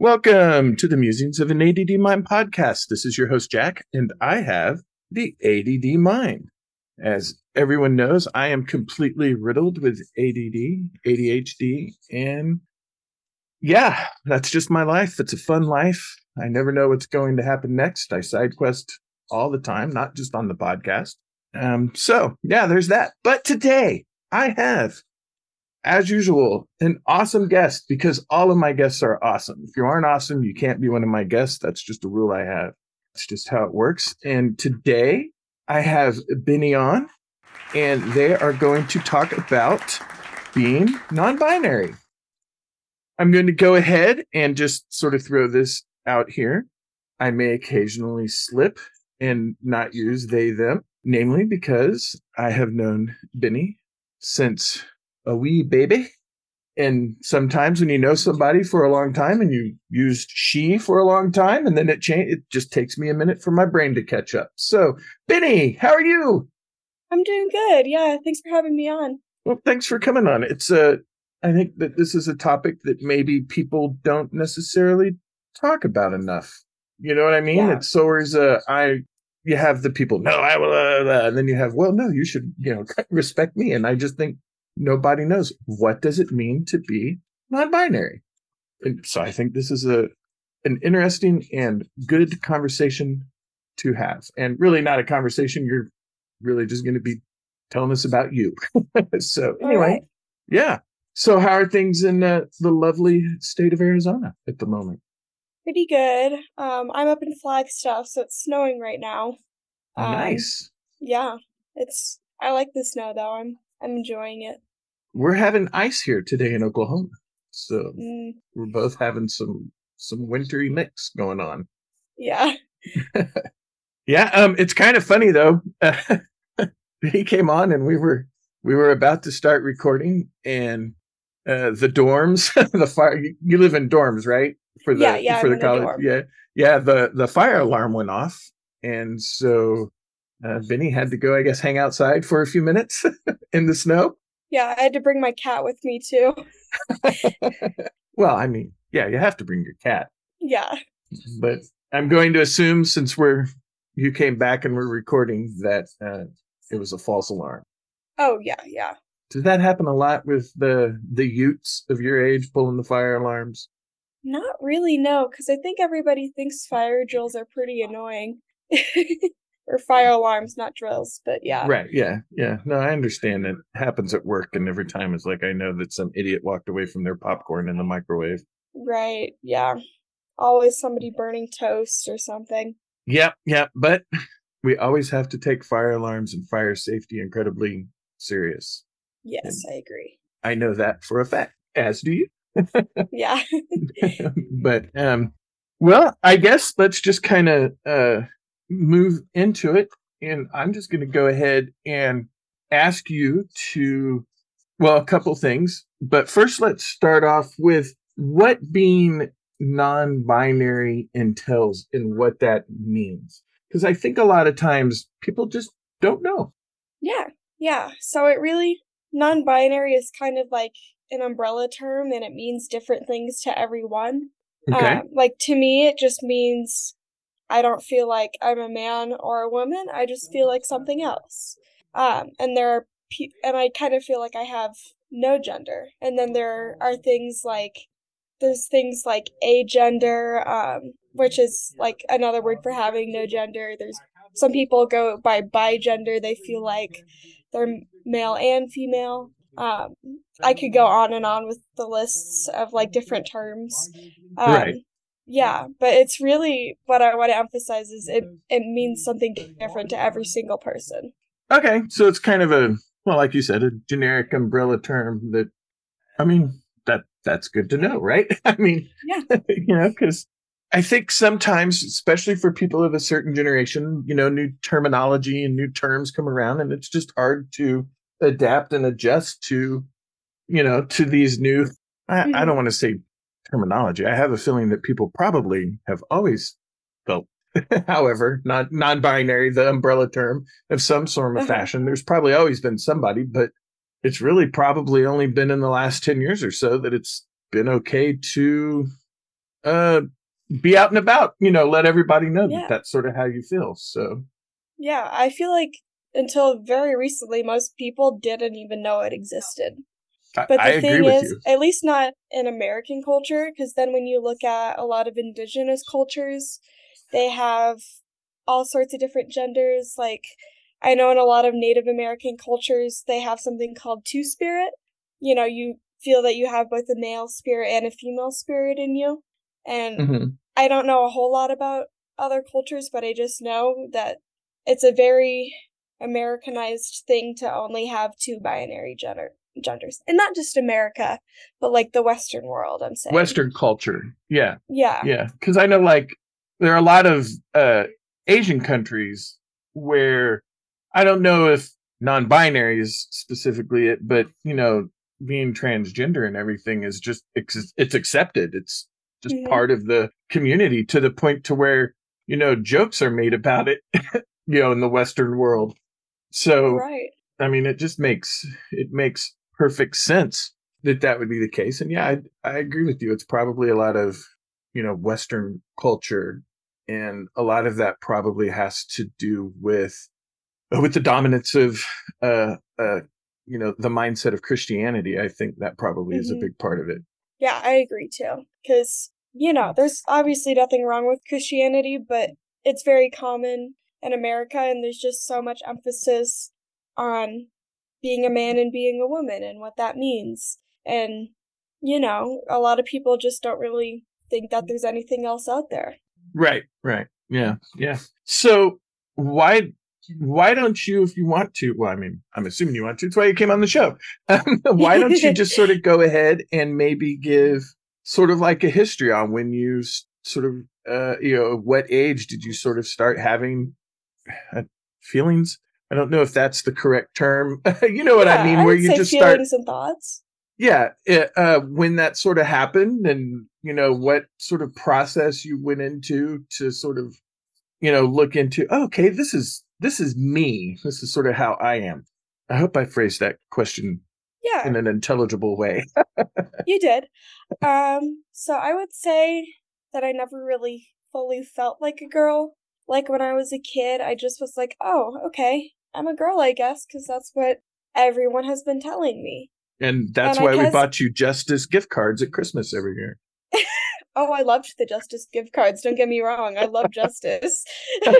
Welcome to the Musings of an ADD Mind podcast. This is your host, Jack, and I have the ADD Mind. As everyone knows, I am completely riddled with ADD, ADHD, and yeah, that's just my life. It's a fun life. I never know what's going to happen next. I side quest all the time, not just on the podcast. Um, so yeah, there's that. But today I have as usual, an awesome guest because all of my guests are awesome. If you aren't awesome, you can't be one of my guests. That's just a rule I have. It's just how it works. And today I have Benny on, and they are going to talk about being non binary. I'm going to go ahead and just sort of throw this out here. I may occasionally slip and not use they, them, namely because I have known Benny since a wee baby. And sometimes when you know somebody for a long time and you used she for a long time and then it change it just takes me a minute for my brain to catch up. So, Benny, how are you? I'm doing good. Yeah, thanks for having me on. Well, thanks for coming on. It's a I think that this is a topic that maybe people don't necessarily talk about enough. You know what I mean? Yeah. It's always a I you have the people, no, I will, uh, and then you have, well, no, you should, you know, respect me. And I just think nobody knows what does it mean to be non-binary. And so I think this is a an interesting and good conversation to have. And really not a conversation you're really just going to be telling us about you. so anyway, right. yeah. So how are things in uh, the lovely state of Arizona at the moment? Pretty good. Um, I'm up in Flagstaff, so it's snowing right now. Um, nice. Yeah, it's. I like the snow though. I'm I'm enjoying it we're having ice here today in Oklahoma. So mm. we're both having some some wintry mix going on. Yeah. yeah, um it's kind of funny though. he came on and we were we were about to start recording and uh the dorms, the fire you live in dorms, right? For the yeah, yeah, for the college. Yeah. Yeah, the the fire alarm went off and so uh, Benny had to go, I guess, hang outside for a few minutes in the snow. Yeah, I had to bring my cat with me too. well, I mean, yeah, you have to bring your cat. Yeah. But I'm going to assume since we're you came back and we're recording that uh, it was a false alarm. Oh yeah, yeah. Does that happen a lot with the the Utes of your age pulling the fire alarms? Not really, no, because I think everybody thinks fire drills are pretty annoying. or fire alarms, not drills. But yeah. Right. Yeah. Yeah. No, I understand it happens at work, and every time it's like I know that some idiot walked away from their popcorn in the microwave. Right. Yeah. Always somebody burning toast or something. Yeah. Yeah. But we always have to take fire alarms and fire safety incredibly serious. Yes, and I agree. I know that for a fact. As do you. yeah. but um well, I guess let's just kind of uh move into it. And I'm just going to go ahead and ask you to, well, a couple things. But first, let's start off with what being non binary entails and what that means. Because I think a lot of times people just don't know. Yeah. Yeah. So it really, non binary is kind of like an umbrella term and it means different things to everyone. Okay. Um, like to me, it just means I don't feel like I'm a man or a woman. I just feel like something else. Um, and there are, and I kind of feel like I have no gender. And then there are things like, there's things like agender, um, which is like another word for having no gender. There's some people go by bigender. They feel like they're male and female. Um, I could go on and on with the lists of like different terms. Um, right yeah but it's really what i want to emphasize is it it means something different to every single person okay so it's kind of a well like you said a generic umbrella term that i mean that that's good to know right i mean yeah you know because I think sometimes, especially for people of a certain generation, you know, new terminology and new terms come around, and it's just hard to adapt and adjust to, you know, to these new. I, mm-hmm. I don't want to say terminology. I have a feeling that people probably have always felt, however, not non-binary, the umbrella term of some sort of uh-huh. fashion. There's probably always been somebody, but it's really probably only been in the last ten years or so that it's been okay to uh be out and about, you know, let everybody know yeah. that that's sort of how you feel. So, yeah, I feel like until very recently, most people didn't even know it existed. But the I thing is, at least not in American culture, because then when you look at a lot of indigenous cultures, they have all sorts of different genders. Like, I know in a lot of Native American cultures, they have something called two spirit. You know, you feel that you have both a male spirit and a female spirit in you. And mm-hmm. I don't know a whole lot about other cultures, but I just know that it's a very Americanized thing to only have two binary gender genders. And not just America, but like the Western world, I'm saying. Western culture. Yeah. Yeah. Yeah. Cause I know like there are a lot of uh Asian countries where I don't know if non-binary is specifically it, but you know, being transgender and everything is just it's, it's accepted. It's just mm-hmm. part of the community to the point to where you know jokes are made about it you know in the western world so right i mean it just makes it makes perfect sense that that would be the case and yeah I, I agree with you it's probably a lot of you know western culture and a lot of that probably has to do with with the dominance of uh uh you know the mindset of christianity i think that probably mm-hmm. is a mm-hmm. big part of it yeah i agree too because you know there's obviously nothing wrong with christianity but it's very common in america and there's just so much emphasis on being a man and being a woman and what that means and you know a lot of people just don't really think that there's anything else out there right right yeah yeah so why why don't you, if you want to, well, I mean, I'm assuming you want to, it's why you came on the show. why don't you just sort of go ahead and maybe give sort of like a history on when you sort of, uh, you know, what age did you sort of start having uh, feelings? I don't know if that's the correct term. you know what yeah, I mean? Where I you just start and thoughts. Yeah, it, uh, when that sort of happened, and you know what sort of process you went into to sort of, you know, look into. Oh, okay, this is this is me. This is sort of how I am. I hope I phrased that question yeah. in an intelligible way. you did. Um, so I would say that I never really fully felt like a girl. Like when I was a kid, I just was like, oh, okay, I'm a girl, I guess, because that's what everyone has been telling me. And that's and why guess... we bought you Justice gift cards at Christmas every year. oh, I loved the Justice gift cards. Don't get me wrong. I love Justice.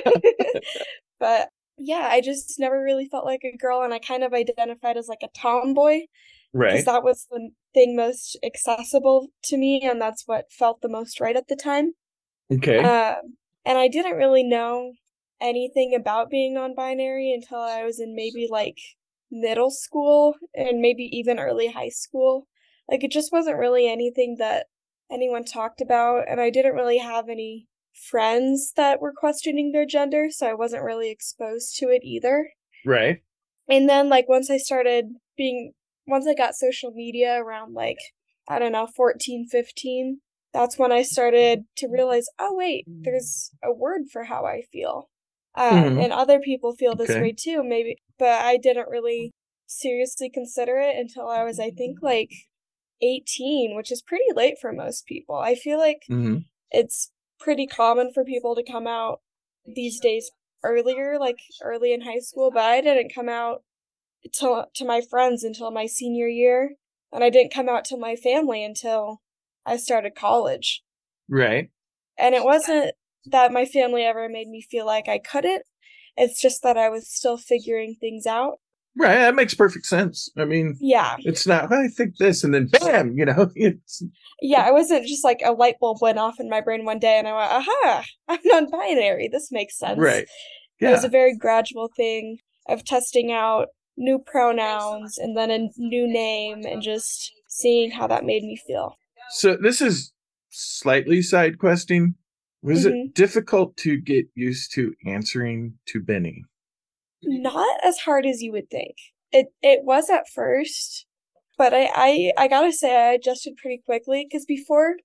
But yeah, I just never really felt like a girl, and I kind of identified as like a tomboy. Right. Because that was the thing most accessible to me, and that's what felt the most right at the time. Okay. Um, and I didn't really know anything about being non binary until I was in maybe like middle school and maybe even early high school. Like, it just wasn't really anything that anyone talked about, and I didn't really have any friends that were questioning their gender, so I wasn't really exposed to it either. Right. And then like once I started being once I got social media around like I don't know, 14, 15, that's when I started to realize, oh wait, there's a word for how I feel. Um, mm-hmm. and other people feel this okay. way too, maybe, but I didn't really seriously consider it until I was, I think, like 18, which is pretty late for most people. I feel like mm-hmm. it's pretty common for people to come out these days earlier, like early in high school, but I didn't come out to to my friends until my senior year, and I didn't come out to my family until I started college. Right. And it wasn't that my family ever made me feel like I couldn't. It's just that I was still figuring things out. Right, that makes perfect sense. I mean, yeah, it's not. I think this, and then bam, you know, it's. Yeah, it wasn't just like a light bulb went off in my brain one day, and I went, "Aha! I'm non-binary. This makes sense." Right. Yeah. It was a very gradual thing of testing out new pronouns and then a new name, and just seeing how that made me feel. So this is slightly side questing, Was mm-hmm. it difficult to get used to answering to Benny? Not as hard as you would think. It it was at first, but I I, I gotta say I adjusted pretty quickly because before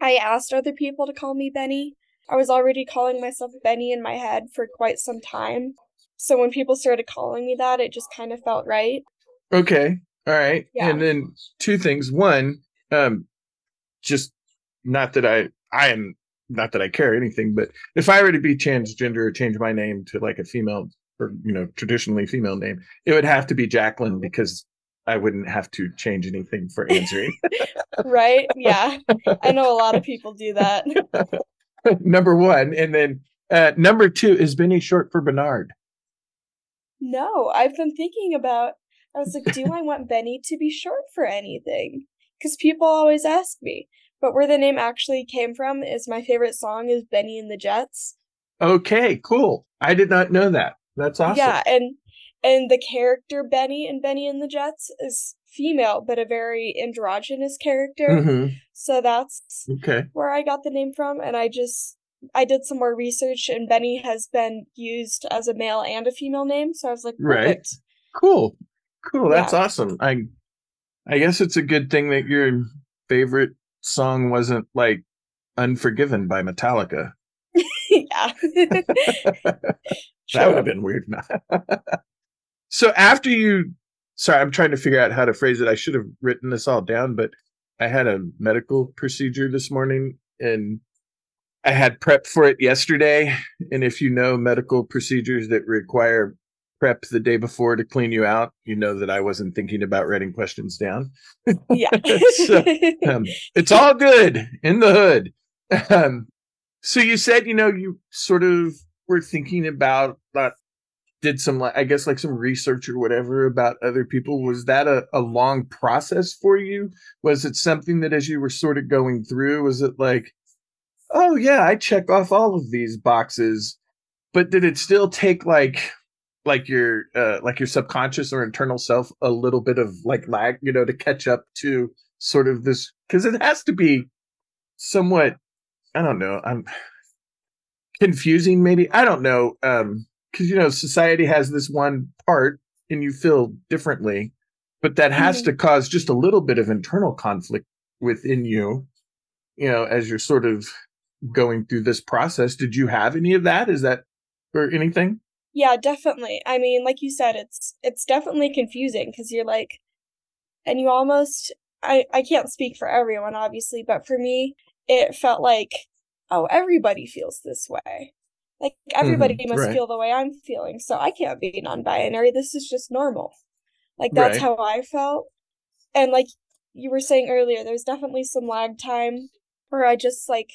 I asked other people to call me Benny, I was already calling myself Benny in my head for quite some time. So when people started calling me that, it just kind of felt right. Okay. All right. Yeah. And then two things. One, um, just not that I I am not that I care anything, but if I were to be transgender or change my name to like a female or you know traditionally female name, it would have to be Jacqueline because I wouldn't have to change anything for answering. right? Yeah, I know a lot of people do that. number one, and then uh, number two is Benny short for Bernard. No, I've been thinking about. I was like, do I want Benny to be short for anything? Because people always ask me. But where the name actually came from is my favorite song is Bennie and the Jets. Okay, cool. I did not know that. That's awesome. Yeah, and and the character Benny and Bennie and the Jets is female, but a very androgynous character. Mm-hmm. So that's okay. where I got the name from, and I just I did some more research, and Benny has been used as a male and a female name. So I was like, Perfect. right, cool, cool. That's yeah. awesome. I I guess it's a good thing that your favorite song wasn't like Unforgiven by Metallica. yeah. that would have been weird. so after you sorry, I'm trying to figure out how to phrase it. I should have written this all down, but I had a medical procedure this morning and I had prep for it yesterday. And if you know medical procedures that require prep the day before to clean you out, you know that I wasn't thinking about writing questions down. Yeah. so, um, it's all good in the hood. Um, so you said, you know, you sort of were thinking about that, did some, like, I guess, like some research or whatever about other people. Was that a, a long process for you? Was it something that as you were sort of going through, was it like, oh, yeah, I check off all of these boxes? But did it still take like like your uh like your subconscious or internal self a little bit of like lag you know to catch up to sort of this because it has to be somewhat i don't know i'm confusing maybe i don't know um because you know society has this one part and you feel differently but that has mm-hmm. to cause just a little bit of internal conflict within you you know as you're sort of going through this process. Did you have any of that? Is that or anything yeah, definitely. I mean, like you said, it's it's definitely confusing because you're like, and you almost I I can't speak for everyone, obviously, but for me, it felt like, oh, everybody feels this way. Like everybody mm-hmm, must right. feel the way I'm feeling, so I can't be non-binary. This is just normal. Like that's right. how I felt. And like you were saying earlier, there's definitely some lag time where I just like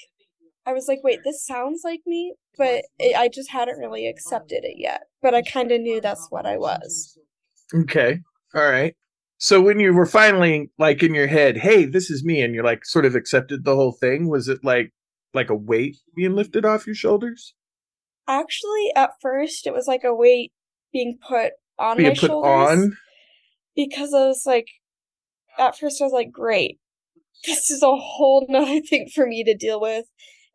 I was like, wait, this sounds like me, but it, I just hadn't really accepted it yet. But I kind of knew that's what I was. Okay. All right. So when you were finally like in your head, hey, this is me, and you're like sort of accepted the whole thing, was it like like a weight being lifted off your shoulders? Actually, at first, it was like a weight being put on being my put shoulders. On? Because I was like, at first, I was like, great, this is a whole nother thing for me to deal with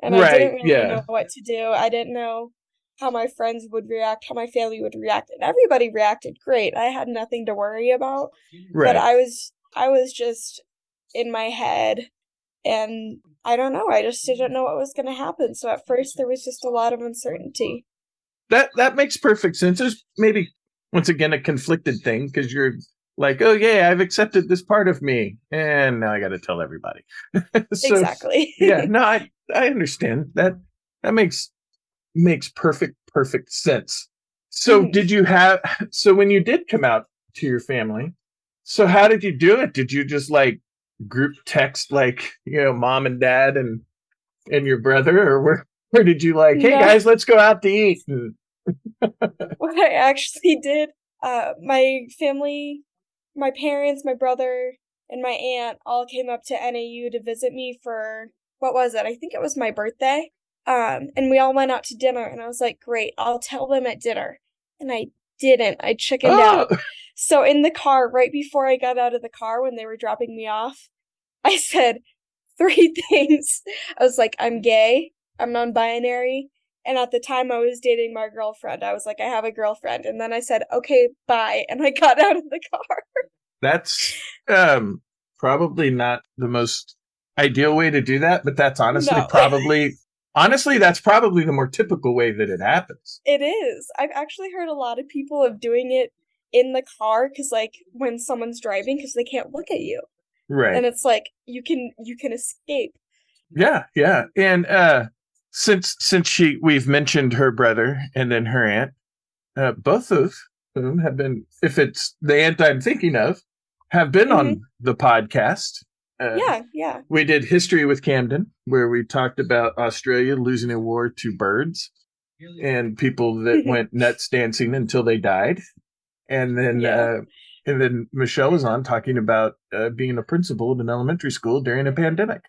and right, I didn't really yeah. know what to do. I didn't know how my friends would react, how my family would react, and everybody reacted great. I had nothing to worry about. Right. But I was I was just in my head and I don't know, I just didn't know what was going to happen. So at first there was just a lot of uncertainty. That that makes perfect sense. There's maybe once again a conflicted thing because you're like, oh yeah, I've accepted this part of me, and now I got to tell everybody. so, exactly. yeah, no, I I understand that. That makes makes perfect perfect sense. So, mm. did you have? So, when you did come out to your family, so how did you do it? Did you just like group text like you know mom and dad and and your brother, or where where did you like, hey guys, let's go out to eat? what I actually did, uh, my family my parents, my brother, and my aunt all came up to NAU to visit me for what was it? I think it was my birthday. Um, and we all went out to dinner, and I was like, "Great, I'll tell them at dinner." And I didn't. I chickened oh. out. So in the car, right before I got out of the car when they were dropping me off, I said three things. I was like, "I'm gay. I'm non binary. And at the time I was dating my girlfriend, I was like, I have a girlfriend. And then I said, okay, bye. And I got out of the car. That's um, probably not the most ideal way to do that, but that's honestly no. probably honestly that's probably the more typical way that it happens. It is. I've actually heard a lot of people of doing it in the car cuz like when someone's driving cuz they can't look at you. Right. And it's like you can you can escape. Yeah, yeah. And uh since since she we've mentioned her brother and then her aunt, uh both of whom have been if it's the aunt I'm thinking of, have been mm-hmm. on the podcast. Uh, yeah, yeah. We did history with Camden, where we talked about Australia losing a war to birds and people that went nuts dancing until they died. And then, yeah. uh, and then Michelle was on talking about uh, being a principal at an elementary school during a pandemic.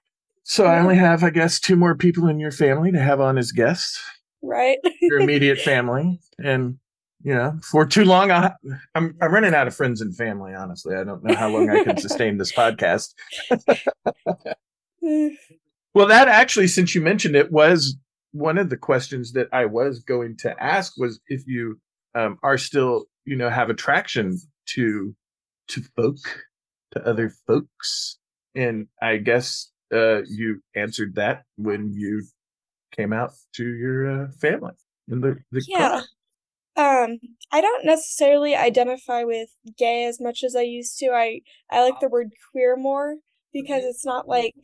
So yeah. I only have, I guess, two more people in your family to have on as guests. Right. your immediate family, and you know, for too long, I, I'm I'm running out of friends and family. Honestly, I don't know how long I can sustain this podcast. well, that actually, since you mentioned it, was one of the questions that I was going to ask was if you um, are still, you know, have attraction to to folk, to other folks, and I guess uh, you answered that when you came out to your uh, family in the, the yeah. Um, I don't necessarily identify with gay as much as I used to. I I like the word queer more because it's not like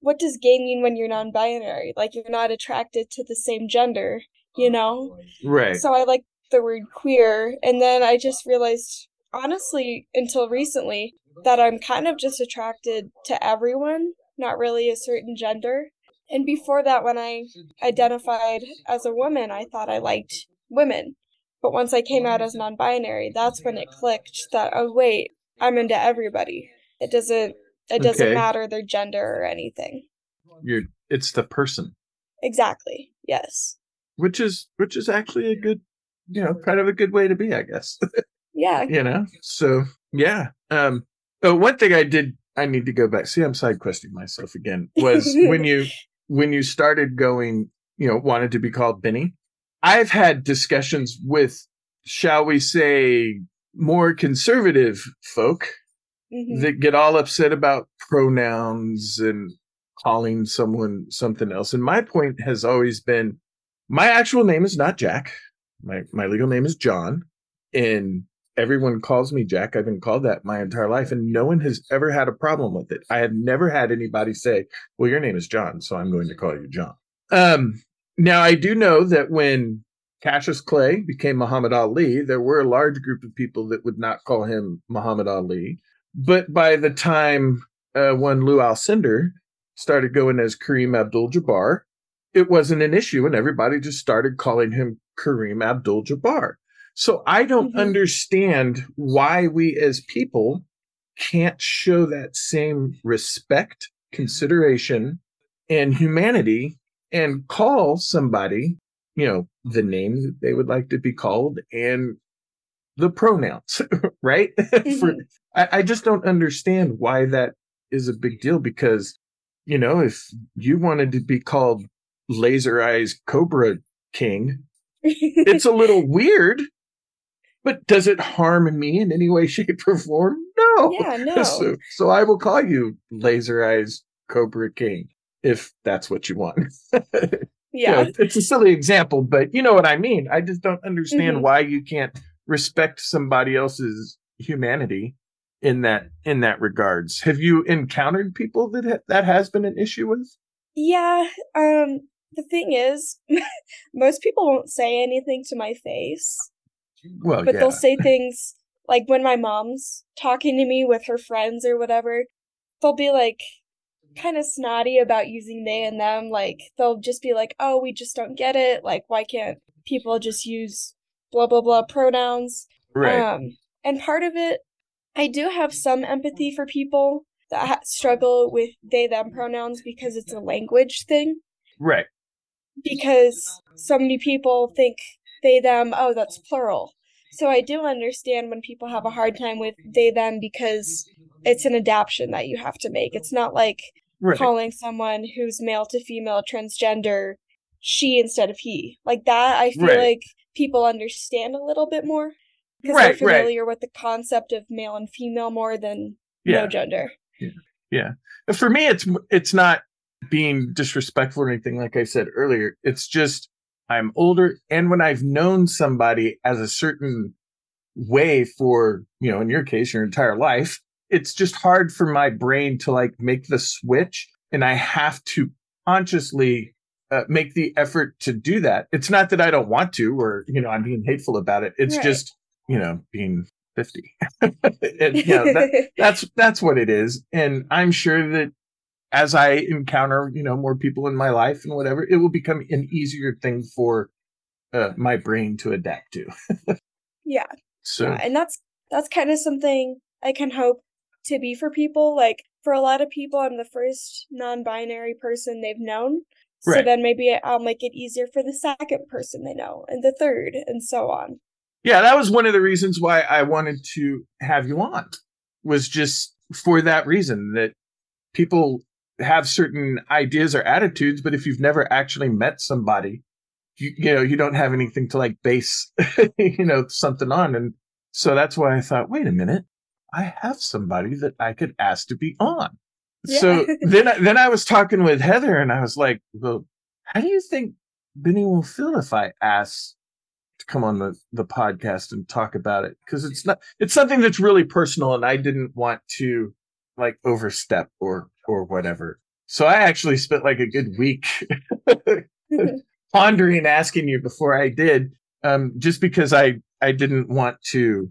what does gay mean when you're non-binary? Like you're not attracted to the same gender, you know? Right. So I like the word queer and then I just realized honestly until recently that I'm kind of just attracted to everyone, not really a certain gender. And before that when I identified as a woman, I thought I liked women. But once I came out as non binary, that's when it clicked that, oh, wait, I'm into everybody. It doesn't. It doesn't okay. matter their gender or anything. You're it's the person. Exactly. Yes. Which is which is actually a good you know, kind of a good way to be, I guess. yeah. You know? So yeah. Um oh one thing I did I need to go back. See, I'm side questing myself again. Was when you when you started going, you know, wanted to be called Benny. I've had discussions with, shall we say, more conservative folk mm-hmm. that get all upset about pronouns and calling someone something else. And my point has always been my actual name is not Jack. My my legal name is John. And everyone calls me Jack. I've been called that my entire life, and no one has ever had a problem with it. I have never had anybody say, Well, your name is John, so I'm going to call you John. Um, now, I do know that when Cassius Clay became Muhammad Ali, there were a large group of people that would not call him Muhammad Ali. But by the time uh, when Lew Alcindor started going as Kareem Abdul Jabbar, it wasn't an issue and everybody just started calling him Kareem Abdul Jabbar. So I don't mm-hmm. understand why we as people can't show that same respect, consideration, and humanity and call somebody, you know, the name that they would like to be called and the pronouns, right? Mm-hmm. For, I, I just don't understand why that is a big deal because, you know, if you wanted to be called Laser Eyes Cobra King, it's a little weird, but does it harm me in any way, shape, or form? No. Yeah, no. So, so I will call you Laser Eyes Cobra King if that's what you want. yeah. it's a silly example, but you know what I mean. I just don't understand mm-hmm. why you can't respect somebody else's humanity in that in that regards. Have you encountered people that ha- that has been an issue with? Yeah, um the thing is most people won't say anything to my face. Well, but yeah. they'll say things like when my mom's talking to me with her friends or whatever, they'll be like, kind of snotty about using they and them. Like they'll just be like, "Oh, we just don't get it. Like why can't people just use blah blah blah pronouns?" Right. Um, and part of it, I do have some empathy for people that ha- struggle with they them pronouns because it's a language thing. Right. Because so many people think they them, oh, that's plural. So I do understand when people have a hard time with they them because it's an adaptation that you have to make. It's not like right. calling someone who's male to female transgender she instead of he. Like that, I feel right. like people understand a little bit more because right, they're familiar with the concept of male and female more than yeah. no gender. Yeah. yeah. For me, it's it's not being disrespectful or anything. Like I said earlier, it's just I'm older, and when I've known somebody as a certain way for you know, in your case, your entire life, it's just hard for my brain to like make the switch, and I have to consciously uh, make the effort to do that. It's not that I don't want to, or you know, I'm being hateful about it. It's right. just you know, being 50. and, you know, that, that's that's what it is. And I'm sure that as I encounter, you know, more people in my life and whatever, it will become an easier thing for uh, my brain to adapt to. yeah. So, yeah, and that's that's kind of something I can hope to be for people. Like for a lot of people, I'm the first non-binary person they've known. So then maybe I'll make it easier for the second person they know, and the third, and so on. Yeah, that was one of the reasons why I wanted to have you on. Was just for that reason that people have certain ideas or attitudes, but if you've never actually met somebody, you, you know, you don't have anything to like base, you know, something on. And so that's why I thought, wait a minute, I have somebody that I could ask to be on. Yeah. So then, I, then I was talking with Heather, and I was like, "Well, how do you think Benny will feel if I ask to come on the the podcast and talk about it? Because it's not, it's something that's really personal, and I didn't want to like overstep or or whatever. So I actually spent like a good week pondering asking you before I did, um, just because I I didn't want to.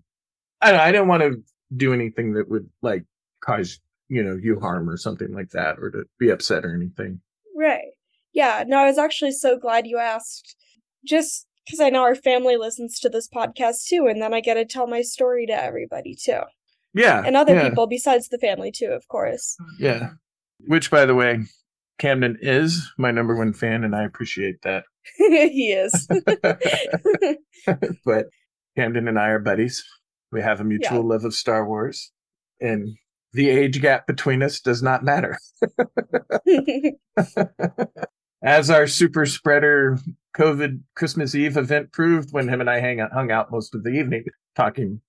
I don't. I didn't want to do anything that would like cause you know you harm or something like that, or to be upset or anything. Right. Yeah. No, I was actually so glad you asked. Just because I know our family listens to this podcast too, and then I get to tell my story to everybody too. Yeah. And other yeah. people besides the family too, of course. Yeah. Which by the way, Camden is my number one fan and I appreciate that. he is. but Camden and I are buddies. We have a mutual yeah. love of Star Wars and the age gap between us does not matter. As our super spreader COVID Christmas Eve event proved when him and I hang out, hung out most of the evening talking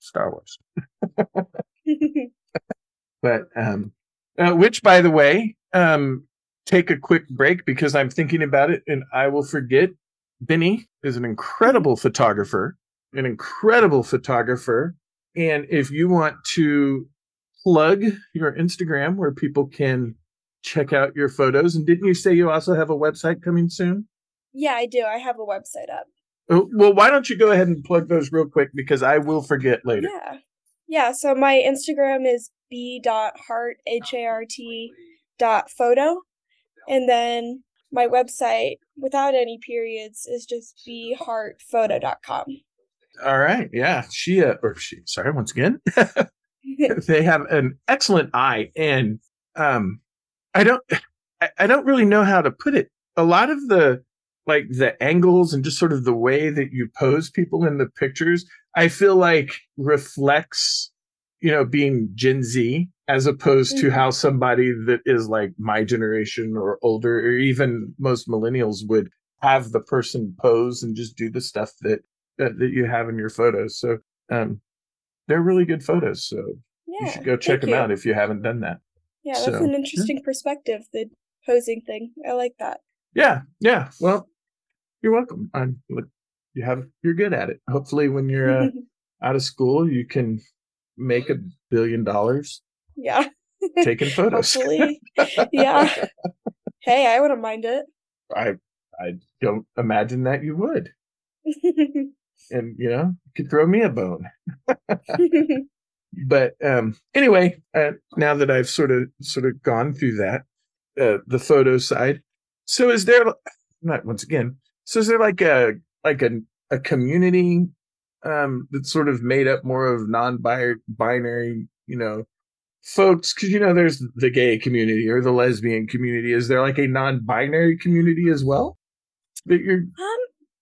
Star Wars. but um, uh, which, by the way, um, take a quick break because I'm thinking about it and I will forget. Benny is an incredible photographer, an incredible photographer. And if you want to plug your Instagram where people can check out your photos, and didn't you say you also have a website coming soon? Yeah, I do. I have a website up. Oh, well, why don't you go ahead and plug those real quick because I will forget later. Yeah. Yeah, so my Instagram is b.hart, H-A-R-T dot photo. And then my website, without any periods, is just bhartphoto.com. All right. Yeah. She, uh, or she, sorry, once again, they have an excellent eye. And um, I don't, I, I don't really know how to put it. A lot of the, like the angles and just sort of the way that you pose people in the pictures, I feel like reflects, you know, being Gen Z as opposed mm-hmm. to how somebody that is like my generation or older or even most millennials would have the person pose and just do the stuff that that, that you have in your photos. So um they're really good photos. So yeah, you should go check them you. out if you haven't done that. Yeah, that's so, an interesting yeah. perspective, the posing thing. I like that. Yeah, yeah. Well, you're welcome. I'm, look, you have you're good at it. Hopefully, when you're uh, out of school, you can make a billion dollars. Yeah, taking photos. Hopefully, yeah. Hey, I wouldn't mind it. I I don't imagine that you would. And you know, you could throw me a bone. but um anyway, uh, now that I've sort of sort of gone through that, uh, the photo side. So is there not once again so is there like a like a a community um that's sort of made up more of non-binary, you know, folks? Because you know, there's the gay community or the lesbian community. Is there like a non-binary community as well? That you're um,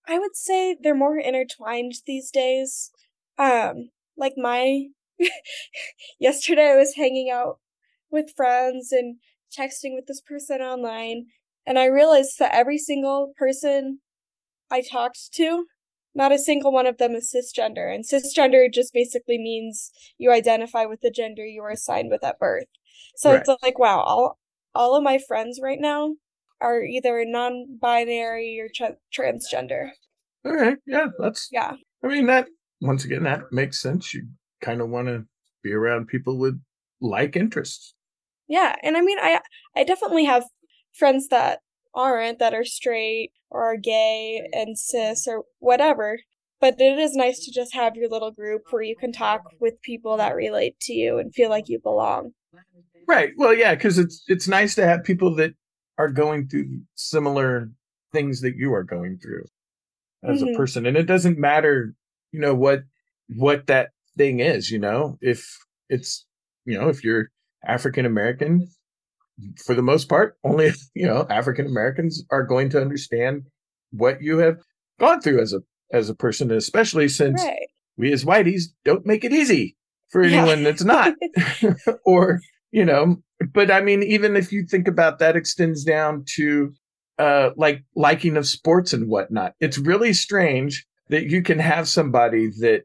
I would say they're more intertwined these days. Um, like my yesterday, I was hanging out with friends and texting with this person online, And I realized that every single person I talked to, not a single one of them is cisgender. And cisgender just basically means you identify with the gender you were assigned with at birth. So right. it's like, wow, all all of my friends right now are either non-binary or tra- transgender. All right, yeah, that's yeah. I mean that once again that makes sense. You kind of want to be around people with like interests. Yeah, and I mean, I I definitely have friends that aren't that are straight or are gay and cis or whatever. But it is nice to just have your little group where you can talk with people that relate to you and feel like you belong. Right. Well, yeah, because it's it's nice to have people that are going through similar things that you are going through as mm-hmm. a person, and it doesn't matter, you know what what that thing is. You know, if it's you know if you're African American, for the most part, only you know African Americans are going to understand what you have gone through as a as a person, especially since right. we as whiteys don't make it easy for anyone yeah. that's not, or you know. But I mean, even if you think about that, extends down to uh like liking of sports and whatnot. It's really strange that you can have somebody that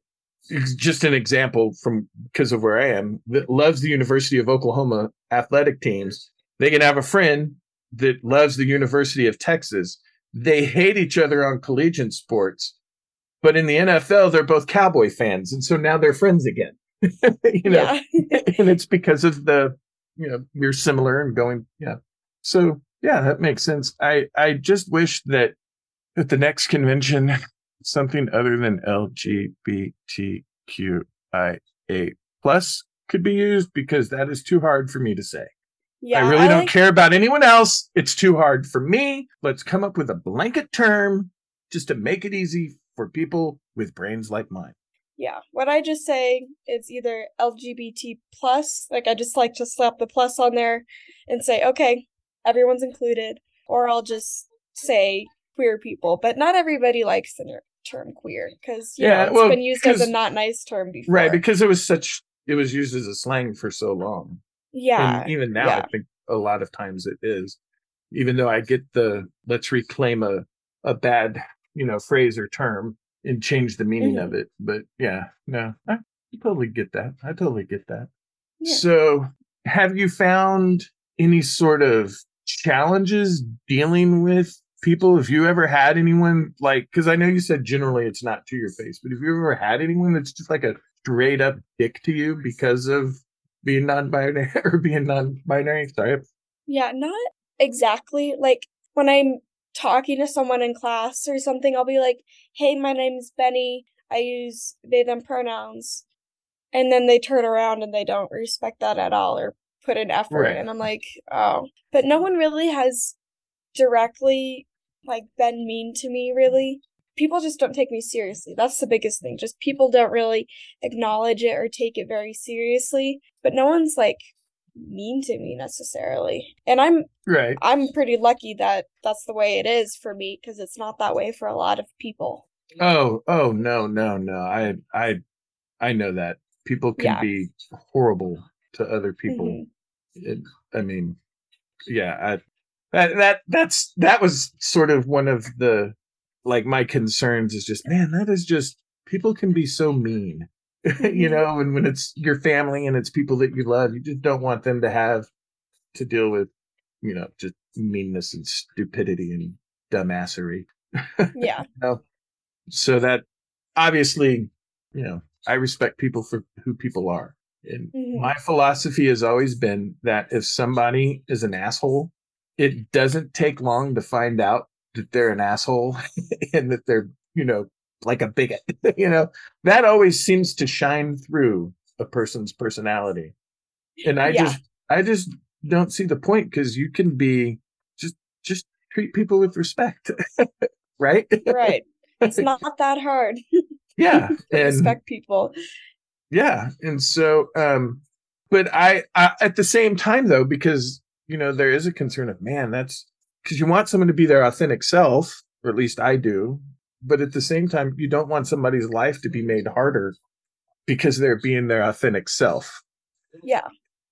just an example from because of where I am that loves the University of Oklahoma athletic teams. They can have a friend that loves the University of Texas. They hate each other on collegiate sports, but in the NFL, they're both Cowboy fans, and so now they're friends again. you know, and it's because of the you know you're similar and going yeah. So yeah, that makes sense. I I just wish that at the next convention something other than LGBTQIA plus could be used because that is too hard for me to say. Yeah, I really I don't like- care about anyone else. It's too hard for me. Let's come up with a blanket term just to make it easy for people with brains like mine. Yeah, what I just say is either LGBT plus, like I just like to slap the plus on there and say, okay, everyone's included, or I'll just say queer people, but not everybody likes the term queer because yeah, know, it's well, been used as a not nice term before. Right, because it was such it was used as a slang for so long. Yeah. And even now yeah. I think a lot of times it is. Even though I get the let's reclaim a a bad, you know, phrase or term and change the meaning mm-hmm. of it. But yeah, no, I totally get that. I totally get that. Yeah. So have you found any sort of challenges dealing with people have you ever had anyone like because i know you said generally it's not to your face but have you ever had anyone that's just like a straight up dick to you because of being non-binary or being non-binary sorry yeah not exactly like when i'm talking to someone in class or something i'll be like hey my name's benny. I use they them pronouns. And then they turn around and they don't respect that at all or put an effort right. and i'm like oh. But no one really has directly like been mean to me really. People just don't take me seriously. That's the biggest thing. Just people don't really acknowledge it or take it very seriously. But no one's like mean to me necessarily. And i'm right. I'm pretty lucky that that's the way it is for me because it's not that way for a lot of people. Oh oh no no no. I i i know that. People can yeah. be horrible to other people. Mm-hmm. it, i mean yeah i that that that's that was sort of one of the like my concerns is just man that is just people can be so mean you mm-hmm. know and when it's your family and it's people that you love you just don't want them to have to deal with you know just meanness and stupidity and dumbassery yeah you know? so that obviously you know i respect people for who people are and mm-hmm. my philosophy has always been that if somebody is an asshole it doesn't take long to find out that they're an asshole and that they're, you know, like a bigot. you know, that always seems to shine through a person's personality. And I yeah. just I just don't see the point because you can be just just treat people with respect. right? Right. It's not that hard. yeah. and, respect people. Yeah. And so um but I, I at the same time though, because you know, there is a concern of, man, that's because you want someone to be their authentic self, or at least I do. But at the same time, you don't want somebody's life to be made harder because they're being their authentic self. Yeah.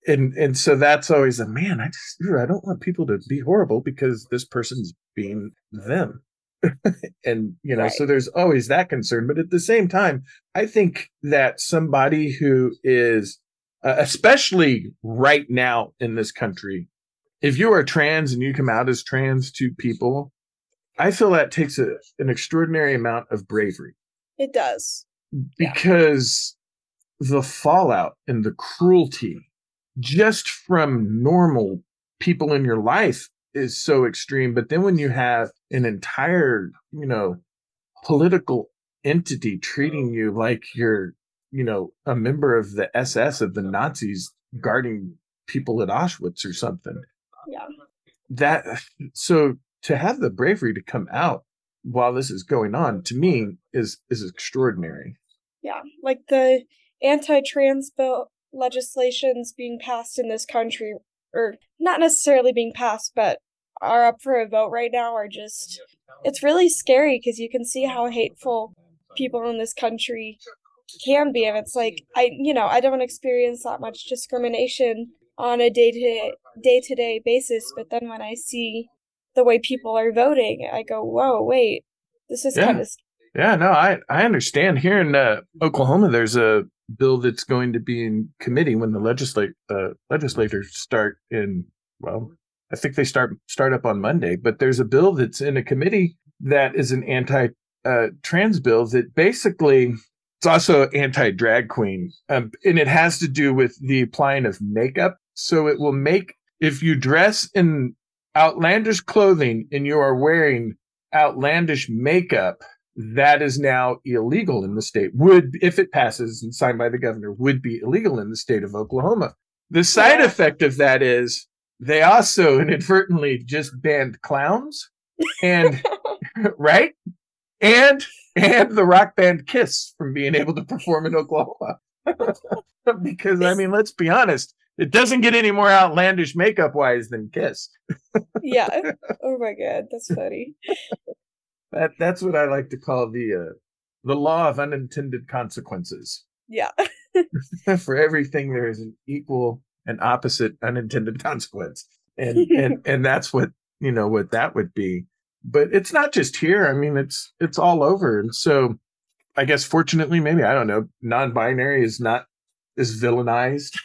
and and so that's always a man. I just I don't want people to be horrible because this person's being them. and you know, right. so there's always that concern. But at the same time, I think that somebody who is, uh, especially right now in this country, if you are trans and you come out as trans to people, I feel that takes a, an extraordinary amount of bravery. It does. Because yeah. the fallout and the cruelty just from normal people in your life is so extreme. But then when you have an entire, you know, political entity treating you like you're, you know, a member of the SS of the Nazis guarding people at Auschwitz or something. Yeah. That so to have the bravery to come out while this is going on to me is is extraordinary. Yeah, like the anti-trans bill legislations being passed in this country or not necessarily being passed but are up for a vote right now are just it's really scary because you can see how hateful people in this country can be and it's like i you know i don't experience that much discrimination on a day to day to day basis but then when i see the way people are voting i go whoa wait this is yeah. kind of yeah no i i understand here in uh, oklahoma there's a bill that's going to be in committee when the legislate uh, legislators start in well I think they start start up on Monday, but there's a bill that's in a committee that is an anti uh, trans bill that basically it's also anti drag queen, um, and it has to do with the applying of makeup. So it will make if you dress in outlandish clothing and you are wearing outlandish makeup, that is now illegal in the state. Would if it passes and signed by the governor, would be illegal in the state of Oklahoma. The side effect of that is they also inadvertently just banned clowns and right and and the rock band kiss from being able to perform in oklahoma because i mean let's be honest it doesn't get any more outlandish makeup wise than kiss yeah oh my god that's funny that that's what i like to call the uh the law of unintended consequences yeah for everything there is an equal and opposite unintended consequence. And and and that's what you know what that would be. But it's not just here. I mean, it's it's all over. And so I guess fortunately, maybe I don't know, non-binary is not is villainized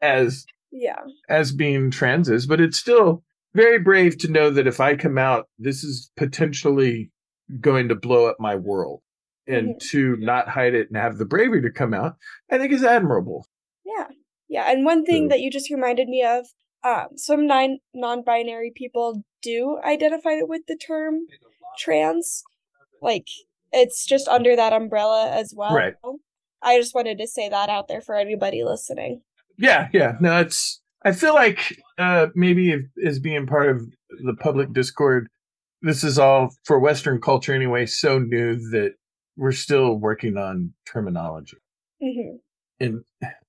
as yeah as being trans is, but it's still very brave to know that if I come out, this is potentially going to blow up my world. And mm-hmm. to not hide it and have the bravery to come out, I think is admirable. Yeah. Yeah, and one thing that you just reminded me of, um, some nine non-binary people do identify with the term trans. Like it's just under that umbrella as well. Right. I just wanted to say that out there for anybody listening. Yeah, yeah. No, it's I feel like uh maybe as being part of the public discord, this is all for Western culture anyway, so new that we're still working on terminology. Mm-hmm and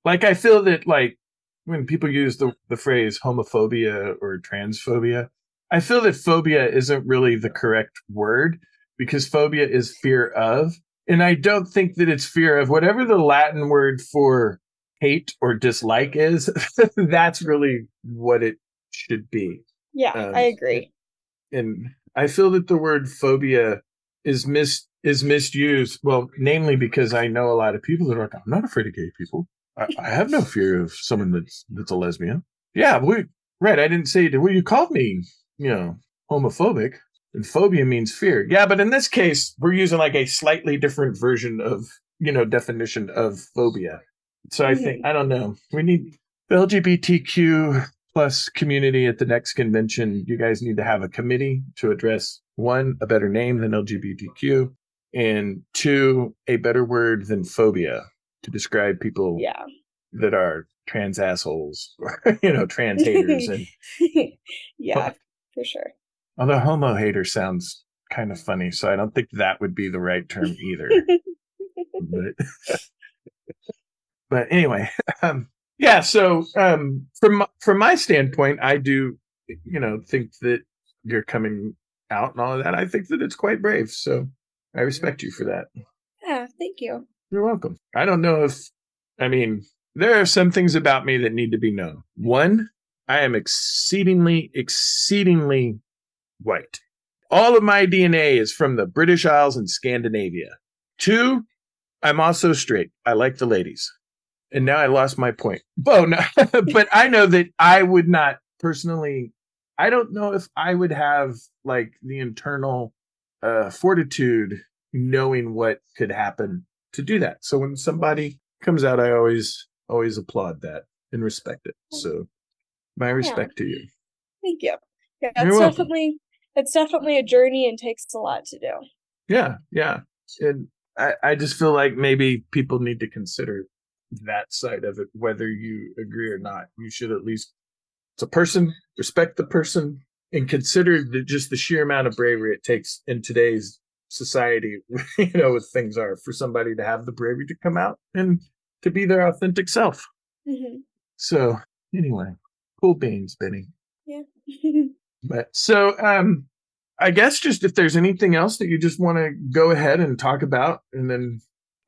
like I feel that like when people use the the phrase homophobia or transphobia, I feel that phobia isn't really the correct word because phobia is fear of, and I don't think that it's fear of whatever the Latin word for hate or dislike is. that's really what it should be. Yeah, um, I agree. And I feel that the word phobia is mis is misused. Well, namely because I know a lot of people that are like, I'm not afraid of gay people. I, I have no fear of someone that's that's a lesbian. Yeah, we right. I didn't say well, you called me, you know, homophobic. And phobia means fear. Yeah, but in this case, we're using like a slightly different version of, you know, definition of phobia. So I think I don't know. We need the LGBTQ plus community at the next convention. You guys need to have a committee to address one, a better name than LGBTQ, and two, a better word than phobia to describe people yeah. that are trans assholes, you know, trans haters. And yeah, for sure. Although homo hater sounds kind of funny, so I don't think that would be the right term either. but, but anyway, um, yeah. So um, from from my standpoint, I do, you know, think that you're coming out and all of that. I think that it's quite brave. So I respect you for that. Yeah, thank you. You're welcome. I don't know if, I mean, there are some things about me that need to be known. One, I am exceedingly, exceedingly white. All of my DNA is from the British Isles and Scandinavia. Two, I'm also straight. I like the ladies. And now I lost my point. Oh, no. but I know that I would not personally, I don't know if I would have like the internal uh, fortitude knowing what could happen to do that. So when somebody comes out, I always, always applaud that and respect it. So my respect yeah. to you. Thank you. Yeah, it's definitely it's definitely a journey and takes a lot to do. Yeah, yeah. And I, I just feel like maybe people need to consider that side of it, whether you agree or not. You should at least it's a person, respect the person, and consider the, just the sheer amount of bravery it takes in today's society, you know, with things are for somebody to have the bravery to come out and to be their authentic self. Mm-hmm. So anyway, cool beans, Benny. Yeah. but so um I guess just if there's anything else that you just want to go ahead and talk about, and then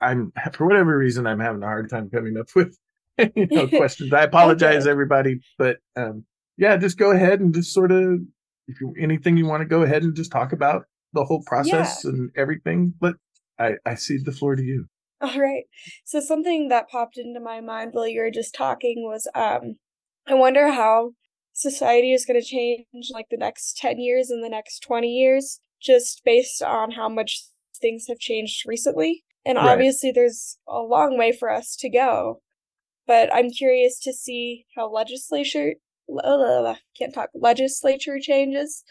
I'm for whatever reason I'm having a hard time coming up with you know questions. I apologize, okay. everybody, but um, yeah, just go ahead and just sort of if you anything you want to go ahead and just talk about the whole process yeah. and everything. But I I cede the floor to you. All right. So something that popped into my mind while you were just talking was um I wonder how society is going to change like the next 10 years and the next 20 years just based on how much things have changed recently. And right. obviously there's a long way for us to go. But I'm curious to see how legislature can't talk legislature changes,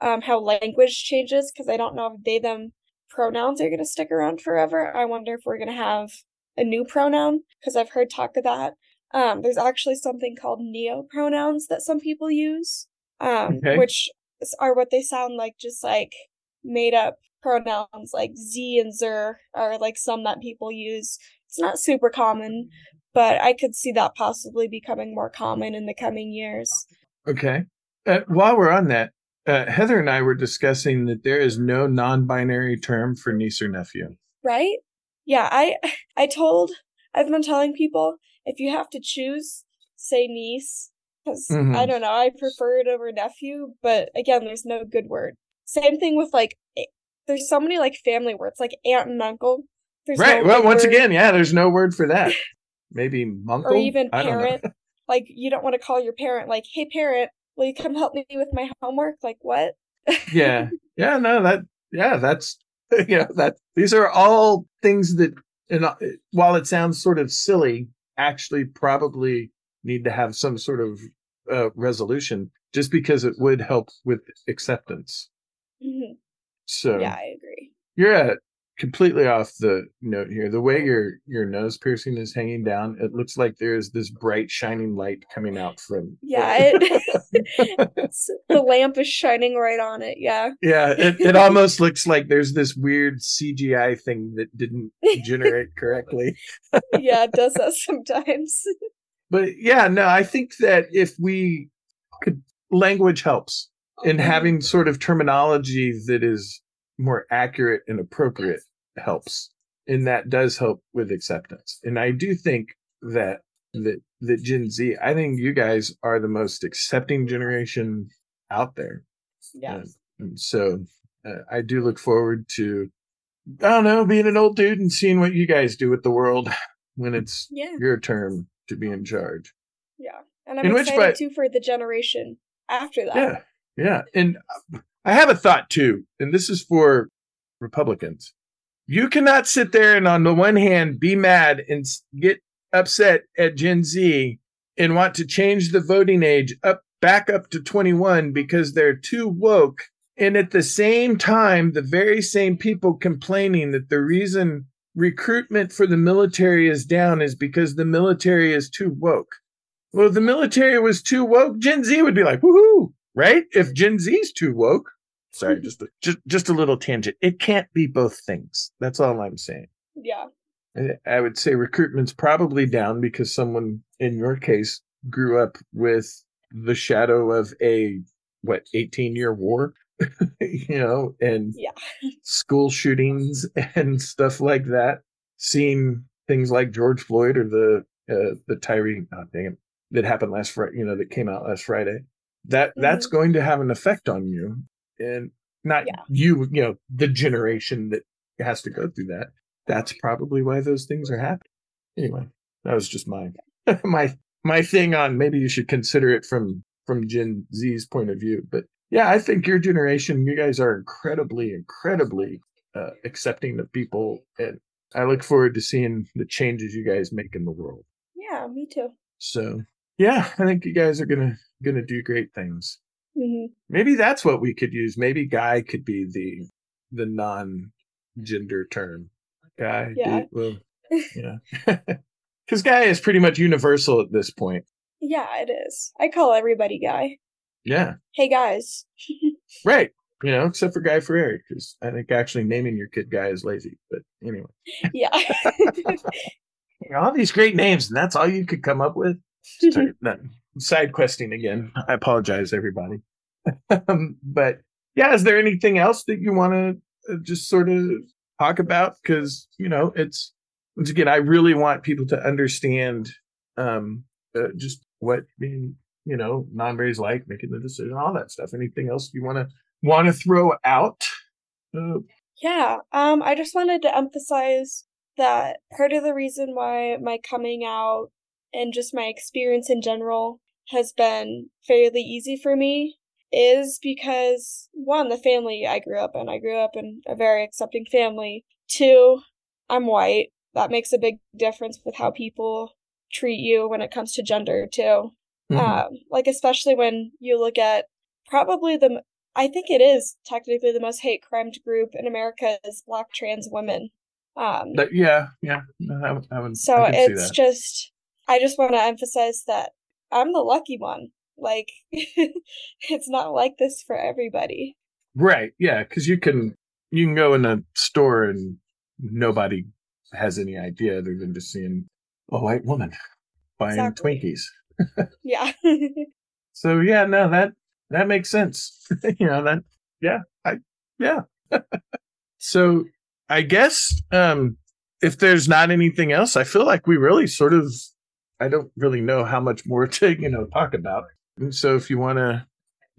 um, how language changes because I don't know if they them pronouns are going to stick around forever. I wonder if we're going to have a new pronoun because I've heard talk of that. Um, there's actually something called neo pronouns that some people use, um, okay. which are what they sound like, just like made up pronouns like z and zer are like some that people use. It's not super common, but I could see that possibly becoming more common in the coming years. Okay. Uh, while we're on that, uh, Heather and I were discussing that there is no non-binary term for niece or nephew. Right? Yeah, I I told I've been telling people if you have to choose, say niece because mm-hmm. I don't know, I prefer it over nephew, but again, there's no good word. Same thing with like there's so many like family words like aunt and uncle. There's right. No well, once word. again, yeah, there's no word for that. Maybe uncle or even parent. like you don't want to call your parent like, "Hey parent, will you come help me with my homework?" Like what? yeah. Yeah, no, that yeah, that's you know, that these are all things that and uh, while it sounds sort of silly, actually probably need to have some sort of uh, resolution just because it would help with acceptance. Mm-hmm. So yeah, I agree. You're at completely off the note here. The way your your nose piercing is hanging down, it looks like there's this bright shining light coming out from. Yeah, it, the lamp is shining right on it. Yeah. Yeah, it, it almost looks like there's this weird CGI thing that didn't generate correctly. yeah, it does that sometimes. But yeah, no, I think that if we could, language helps mm-hmm. having sort of terminology that is more accurate and appropriate helps and that does help with acceptance. And i do think that that that gen z i think you guys are the most accepting generation out there. Yeah and, and so uh, i do look forward to i don't know being an old dude and seeing what you guys do with the world when it's yeah. your turn to be in charge. Yeah. And i'm in excited which, but, too for the generation after that. Yeah yeah and i have a thought too and this is for republicans you cannot sit there and on the one hand be mad and get upset at Gen Z and want to change the voting age up back up to 21 because they're too woke and at the same time the very same people complaining that the reason recruitment for the military is down is because the military is too woke. Well, if the military was too woke, Gen Z would be like, woohoo, right? If Gen Z's too woke, Sorry, just a, just just a little tangent. It can't be both things. That's all I'm saying. Yeah. I would say recruitment's probably down because someone in your case grew up with the shadow of a what 18 year war you know and yeah. school shootings and stuff like that seeing things like george floyd or the uh, the Tyree, oh, dang it, that happened last Friday, you know, that came out last Friday. That mm-hmm. that's going to have an effect on you, and not yeah. you, you know, the generation that has to go through that. That's probably why those things are happening. Anyway, that was just my my my thing on maybe you should consider it from from Gen Z's point of view. But yeah, I think your generation, you guys are incredibly, incredibly uh, accepting of people, and I look forward to seeing the changes you guys make in the world. Yeah, me too. So yeah, I think you guys are gonna gonna do great things. Mm-hmm. Maybe that's what we could use. Maybe guy could be the the non gender term. Guy. Yeah. well, yeah. Because guy is pretty much universal at this point. Yeah, it is. I call everybody guy. Yeah. Hey guys. right. You know, except for Guy Fieri, because I think actually naming your kid Guy is lazy. But anyway. Yeah. all these great names, and that's all you could come up with. Start, side questing again. I apologize, everybody. um, but yeah, is there anything else that you want to uh, just sort of talk about? Because you know, it's once again, I really want people to understand um, uh, just what being you know non-binary's like, making the decision, all that stuff. Anything else you want to want to throw out? Uh, yeah, um, I just wanted to emphasize that part of the reason why my coming out and just my experience in general has been fairly easy for me is because one, the family I grew up in. I grew up in a very accepting family. Two, I'm white. That makes a big difference with how people treat you when it comes to gender too. Mm-hmm. Um, like especially when you look at probably the I think it is technically the most hate crimed group in America is black trans women. Um, but yeah, yeah. I, I would, so it's just I just want to emphasize that I'm the lucky one. Like it's not like this for everybody. Right. Yeah, cuz you can you can go in a store and nobody has any idea other than just seeing a white woman buying exactly. Twinkies. yeah. so yeah, no, that that makes sense. you know that. Yeah. I yeah. so I guess um if there's not anything else, I feel like we really sort of I don't really know how much more to, you know, talk about. And so if you want to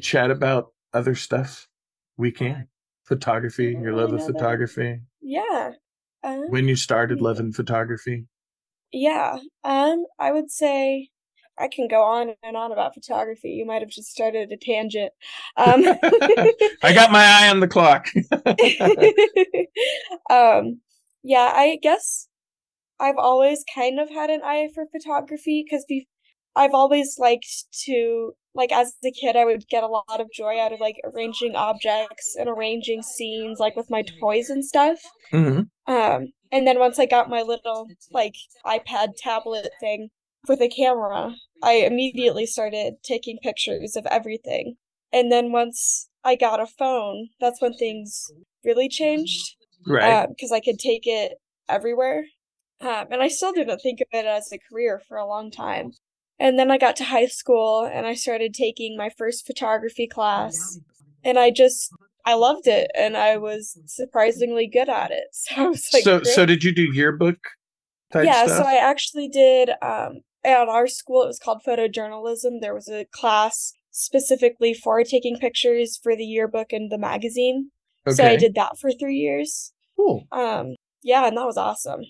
chat about other stuff, we can. Photography, your love of photography. Yeah. Um, when you started loving photography? Yeah. Um, I would say I can go on and on about photography. You might have just started a tangent. Um, I got my eye on the clock. um, yeah, I guess I've always kind of had an eye for photography because be- I've always liked to like as a kid I would get a lot of joy out of like arranging objects and arranging scenes like with my toys and stuff. Mm-hmm. Um and then once I got my little like iPad tablet thing with a camera, I immediately started taking pictures of everything. And then once I got a phone, that's when things really changed. Right. Because um, I could take it everywhere. Um, and I still didn't think of it as a career for a long time. And then I got to high school and I started taking my first photography class. And I just I loved it and I was surprisingly good at it. So I was like So so did you do yearbook Yeah, stuff? so I actually did um at our school it was called photojournalism. There was a class specifically for taking pictures for the yearbook and the magazine. Okay. So I did that for 3 years. Cool. Um yeah, and that was awesome.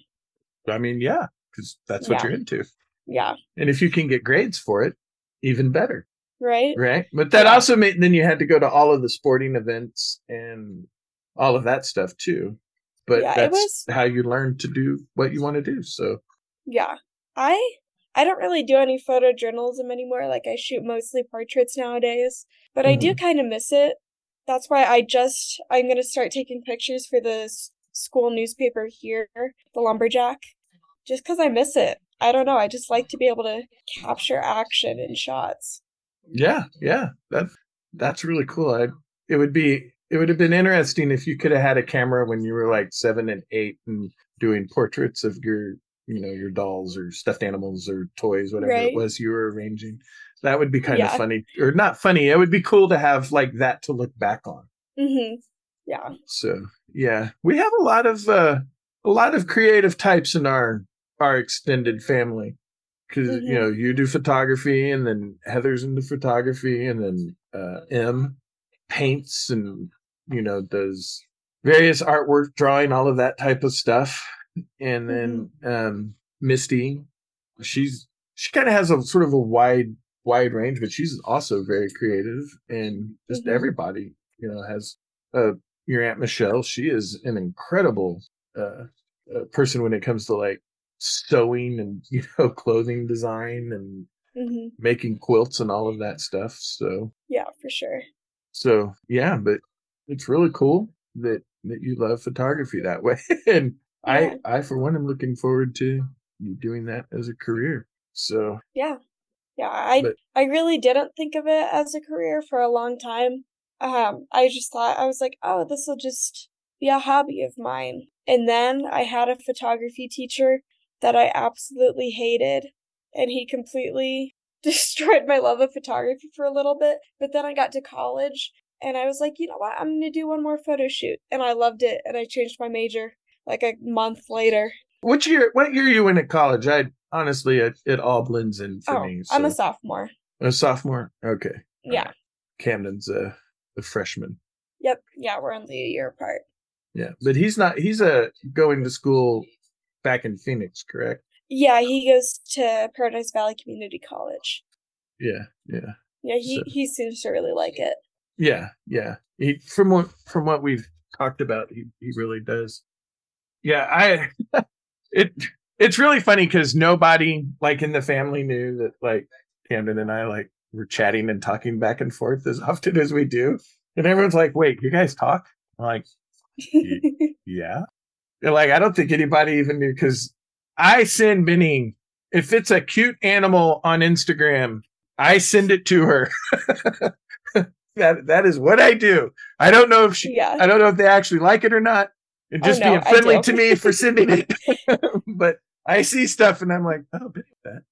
I mean, yeah, cuz that's what yeah. you're into. Yeah. And if you can get grades for it, even better. Right. Right. But that yeah. also made then you had to go to all of the sporting events and all of that stuff too. But yeah, that's was, how you learn to do what you want to do. So Yeah. I I don't really do any photojournalism anymore. Like I shoot mostly portraits nowadays, but mm-hmm. I do mm-hmm. kind of miss it. That's why I just I'm going to start taking pictures for the school newspaper here, the Lumberjack, just cuz I miss it. I don't know. I just like to be able to capture action in shots. Yeah, yeah. That that's really cool. I it would be it would have been interesting if you could have had a camera when you were like seven and eight and doing portraits of your you know your dolls or stuffed animals or toys whatever right. it was you were arranging that would be kind yeah. of funny or not funny it would be cool to have like that to look back on mm-hmm. Yeah so yeah we have a lot of uh a lot of creative types in our our extended family. because mm-hmm. you know you do photography, and then Heather's into photography, and then uh, M paints and you know does various artwork, drawing, all of that type of stuff, and then mm-hmm. um, Misty, she's she kind of has a sort of a wide wide range, but she's also very creative, and just mm-hmm. everybody you know has uh, your aunt Michelle. She is an incredible uh, uh, person when it comes to like sewing and you know clothing design and mm-hmm. making quilts and all of that stuff. So yeah, for sure. So yeah, but it's really cool that that you love photography that way, and yeah. I I for one am looking forward to you doing that as a career. So yeah, yeah, I but, I really didn't think of it as a career for a long time. Um, I just thought I was like, oh, this will just be a hobby of mine. And then I had a photography teacher that I absolutely hated, and he completely destroyed my love of photography for a little bit. But then I got to college and I was like, you know what? I'm going to do one more photo shoot. And I loved it. And I changed my major like a month later. What year? What year are you in at college? I honestly, it, it all blends in for oh, me. So. I'm a sophomore. A sophomore? Okay. Yeah. Right. Camden's a, a freshman. Yep. Yeah, we're only a year apart. Yeah, but he's not. He's a uh, going to school back in Phoenix, correct? Yeah, he goes to Paradise Valley Community College. Yeah, yeah. Yeah, he so, he seems to really like it. Yeah, yeah. He from what from what we've talked about, he he really does. Yeah, I it it's really funny because nobody like in the family knew that like Camden and I like were chatting and talking back and forth as often as we do, and everyone's like, "Wait, you guys talk?" I'm like, "Yeah." like I don't think anybody even knew because I send Benny if it's a cute animal on Instagram, I send it to her. that that is what I do. I don't know if she yeah. I don't know if they actually like it or not. And oh, just oh, no, being friendly to me for sending it. but I see stuff and I'm like, oh, that.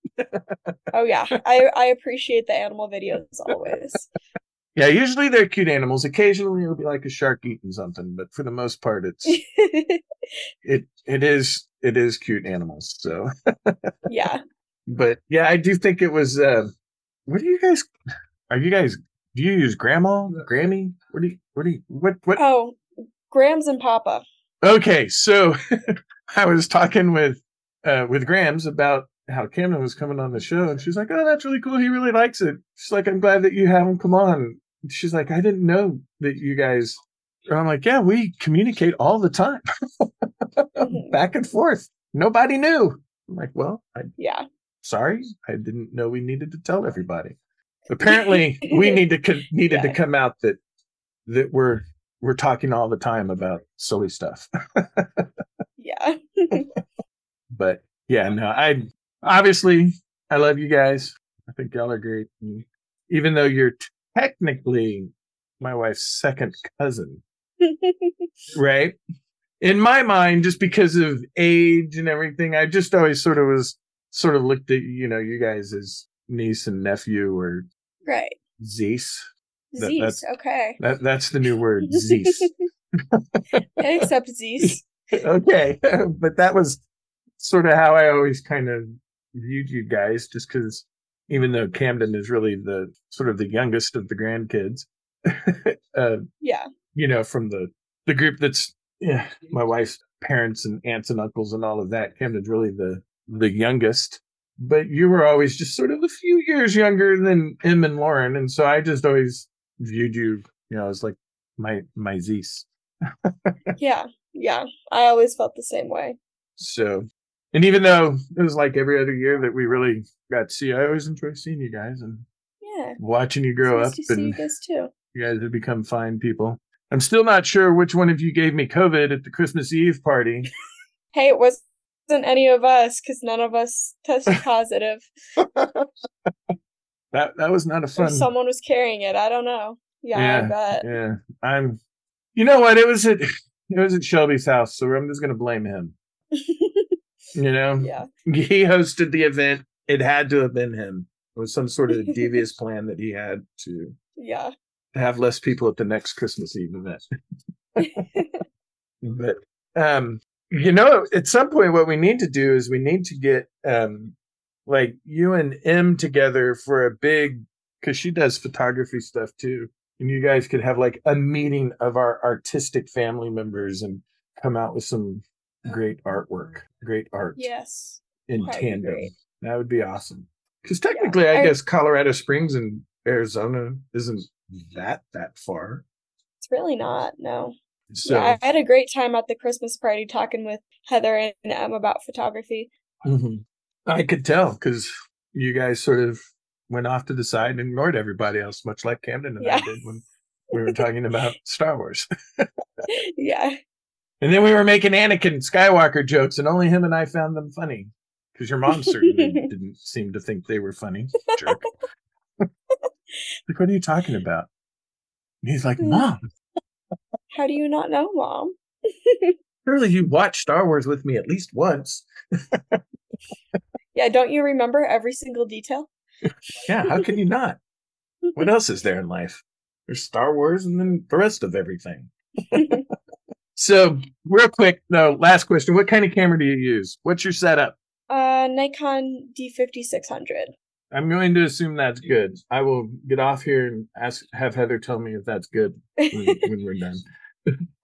oh yeah, I I appreciate the animal videos always. Yeah, usually they're cute animals. Occasionally it'll be like a shark eating something, but for the most part, it's it it is it is cute animals. So yeah, but yeah, I do think it was. Uh, what do you guys? Are you guys? Do you use grandma, Grammy? What do you? What do you? What what? Oh, Grams and Papa. Okay, so I was talking with uh with Grams about how Camden was coming on the show, and she's like, "Oh, that's really cool. He really likes it." She's like, "I'm glad that you have him come on." she's like, I didn't know that you guys. I'm like, yeah, we communicate all the time, mm-hmm. back and forth. Nobody knew. I'm like, well, I, yeah. Sorry, I didn't know we needed to tell everybody. Apparently, we need to needed yeah. to come out that that we're we're talking all the time about silly stuff. yeah. But yeah, no, I obviously I love you guys. I think y'all are great. And even though you're technically my wife's second cousin. right? In my mind, just because of age and everything, I just always sort of was sort of looked at, you know, you guys as niece and nephew or right. Zeus. Zeus, okay. That, that's the new word, Zeus. I accept Zeus. okay. but that was sort of how I always kind of viewed you guys, just because even though Camden is really the sort of the youngest of the grandkids. uh, yeah. You know, from the the group that's yeah, my wife's parents and aunts and uncles and all of that. Camden's really the the youngest, but you were always just sort of a few years younger than him and Lauren, and so I just always viewed you, you know, as like my my Zeus. yeah, yeah, I always felt the same way. So and even though it was like every other year that we really got to see, I always enjoy seeing you guys and yeah, watching you grow nice up. and you guys too. You guys have become fine people. I'm still not sure which one of you gave me COVID at the Christmas Eve party. hey, it wasn't any of us because none of us tested positive. that that was not a fun. Or someone was carrying it. I don't know. Yeah, yeah, I bet. Yeah, I'm. You know what? It was at it was at Shelby's house, so I'm just gonna blame him. You know, yeah. He hosted the event. It had to have been him. It was some sort of devious plan that he had to yeah have less people at the next Christmas Eve event. but um, you know, at some point, what we need to do is we need to get um, like you and M together for a big because she does photography stuff too. And you guys could have like a meeting of our artistic family members and come out with some great artwork, great art. Yes. In tandem. That would be awesome. Because technically, yeah, I, I guess Colorado Springs and Arizona isn't that that far. It's really not. No. So yeah, I had a great time at the Christmas party talking with Heather and Em about photography. Mm-hmm. I could tell because you guys sort of went off to the side and ignored everybody else, much like Camden and yeah. I did when we were talking about Star Wars. yeah. And then we were making Anakin Skywalker jokes, and only him and I found them funny because your mom certainly didn't seem to think they were funny. Jerk. like, what are you talking about? And he's like, mm. Mom. How do you not know, Mom? Surely you watched Star Wars with me at least once. yeah, don't you remember every single detail? yeah, how can you not? What else is there in life? There's Star Wars and then the rest of everything. So, real quick, no, last question. What kind of camera do you use? What's your setup? Uh, Nikon D5600. I'm going to assume that's good. I will get off here and ask, have Heather tell me if that's good when, when we're done.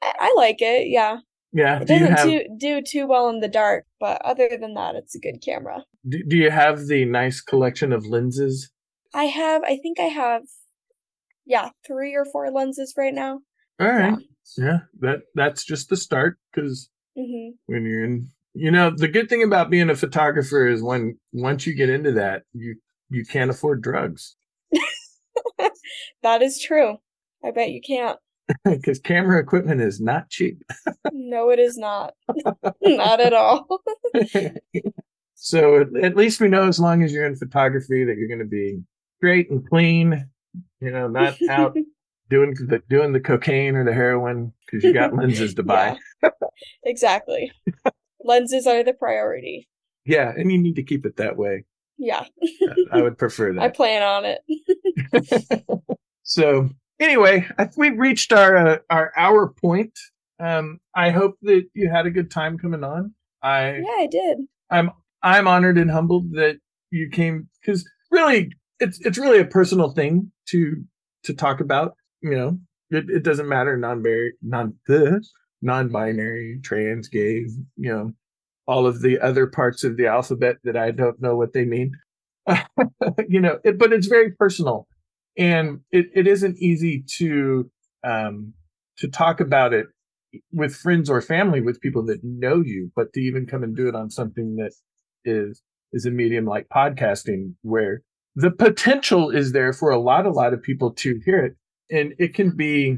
I like it. Yeah. Yeah. It doesn't have, do, do too well in the dark, but other than that, it's a good camera. Do, do you have the nice collection of lenses? I have, I think I have, yeah, three or four lenses right now. All right. Yeah. Yeah that that's just the start because mm-hmm. when you're in, you know, the good thing about being a photographer is when once you get into that, you you can't afford drugs. that is true. I bet you can't because camera equipment is not cheap. no, it is not. not at all. so at least we know as long as you're in photography that you're going to be straight and clean. You know, not out doing the doing the cocaine or the heroin because you got lenses to buy. Yeah, exactly. lenses are the priority. Yeah, and you need to keep it that way. Yeah. I would prefer that. I plan on it. so anyway, I think we've reached our uh, our hour point. Um, I hope that you had a good time coming on. I yeah, I did. I'm I'm honored and humbled that you came because really it's it's really a personal thing to to talk about. You know, it, it doesn't matter non-binary non non-binary trans gay you know all of the other parts of the alphabet that I don't know what they mean. you know, it, but it's very personal and it, it isn't easy to um, to talk about it with friends or family with people that know you but to even come and do it on something that is is a medium like podcasting where the potential is there for a lot a lot of people to hear it and it can be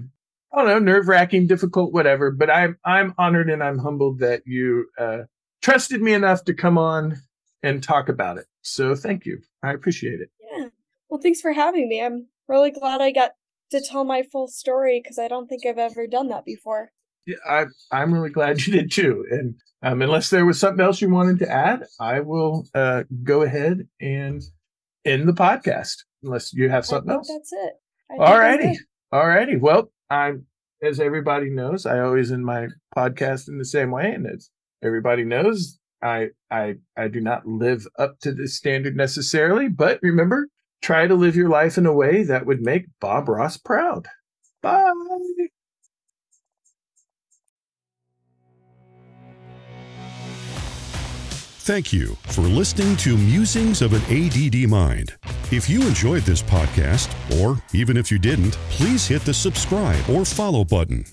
i don't know nerve wracking difficult whatever but i'm i'm honored and i'm humbled that you uh, trusted me enough to come on and talk about it so thank you i appreciate it yeah well, thanks for having me. I'm really glad I got to tell my full story because I don't think I've ever done that before. Yeah, I, I'm really glad you did too. And um, unless there was something else you wanted to add, I will uh, go ahead and end the podcast. Unless you have something else. That's it. All righty. All righty. Well, I'm as everybody knows, I always end my podcast in the same way, and as everybody knows, I I I do not live up to this standard necessarily. But remember, Try to live your life in a way that would make Bob Ross proud. Bye. Thank you for listening to Musings of an ADD Mind. If you enjoyed this podcast, or even if you didn't, please hit the subscribe or follow button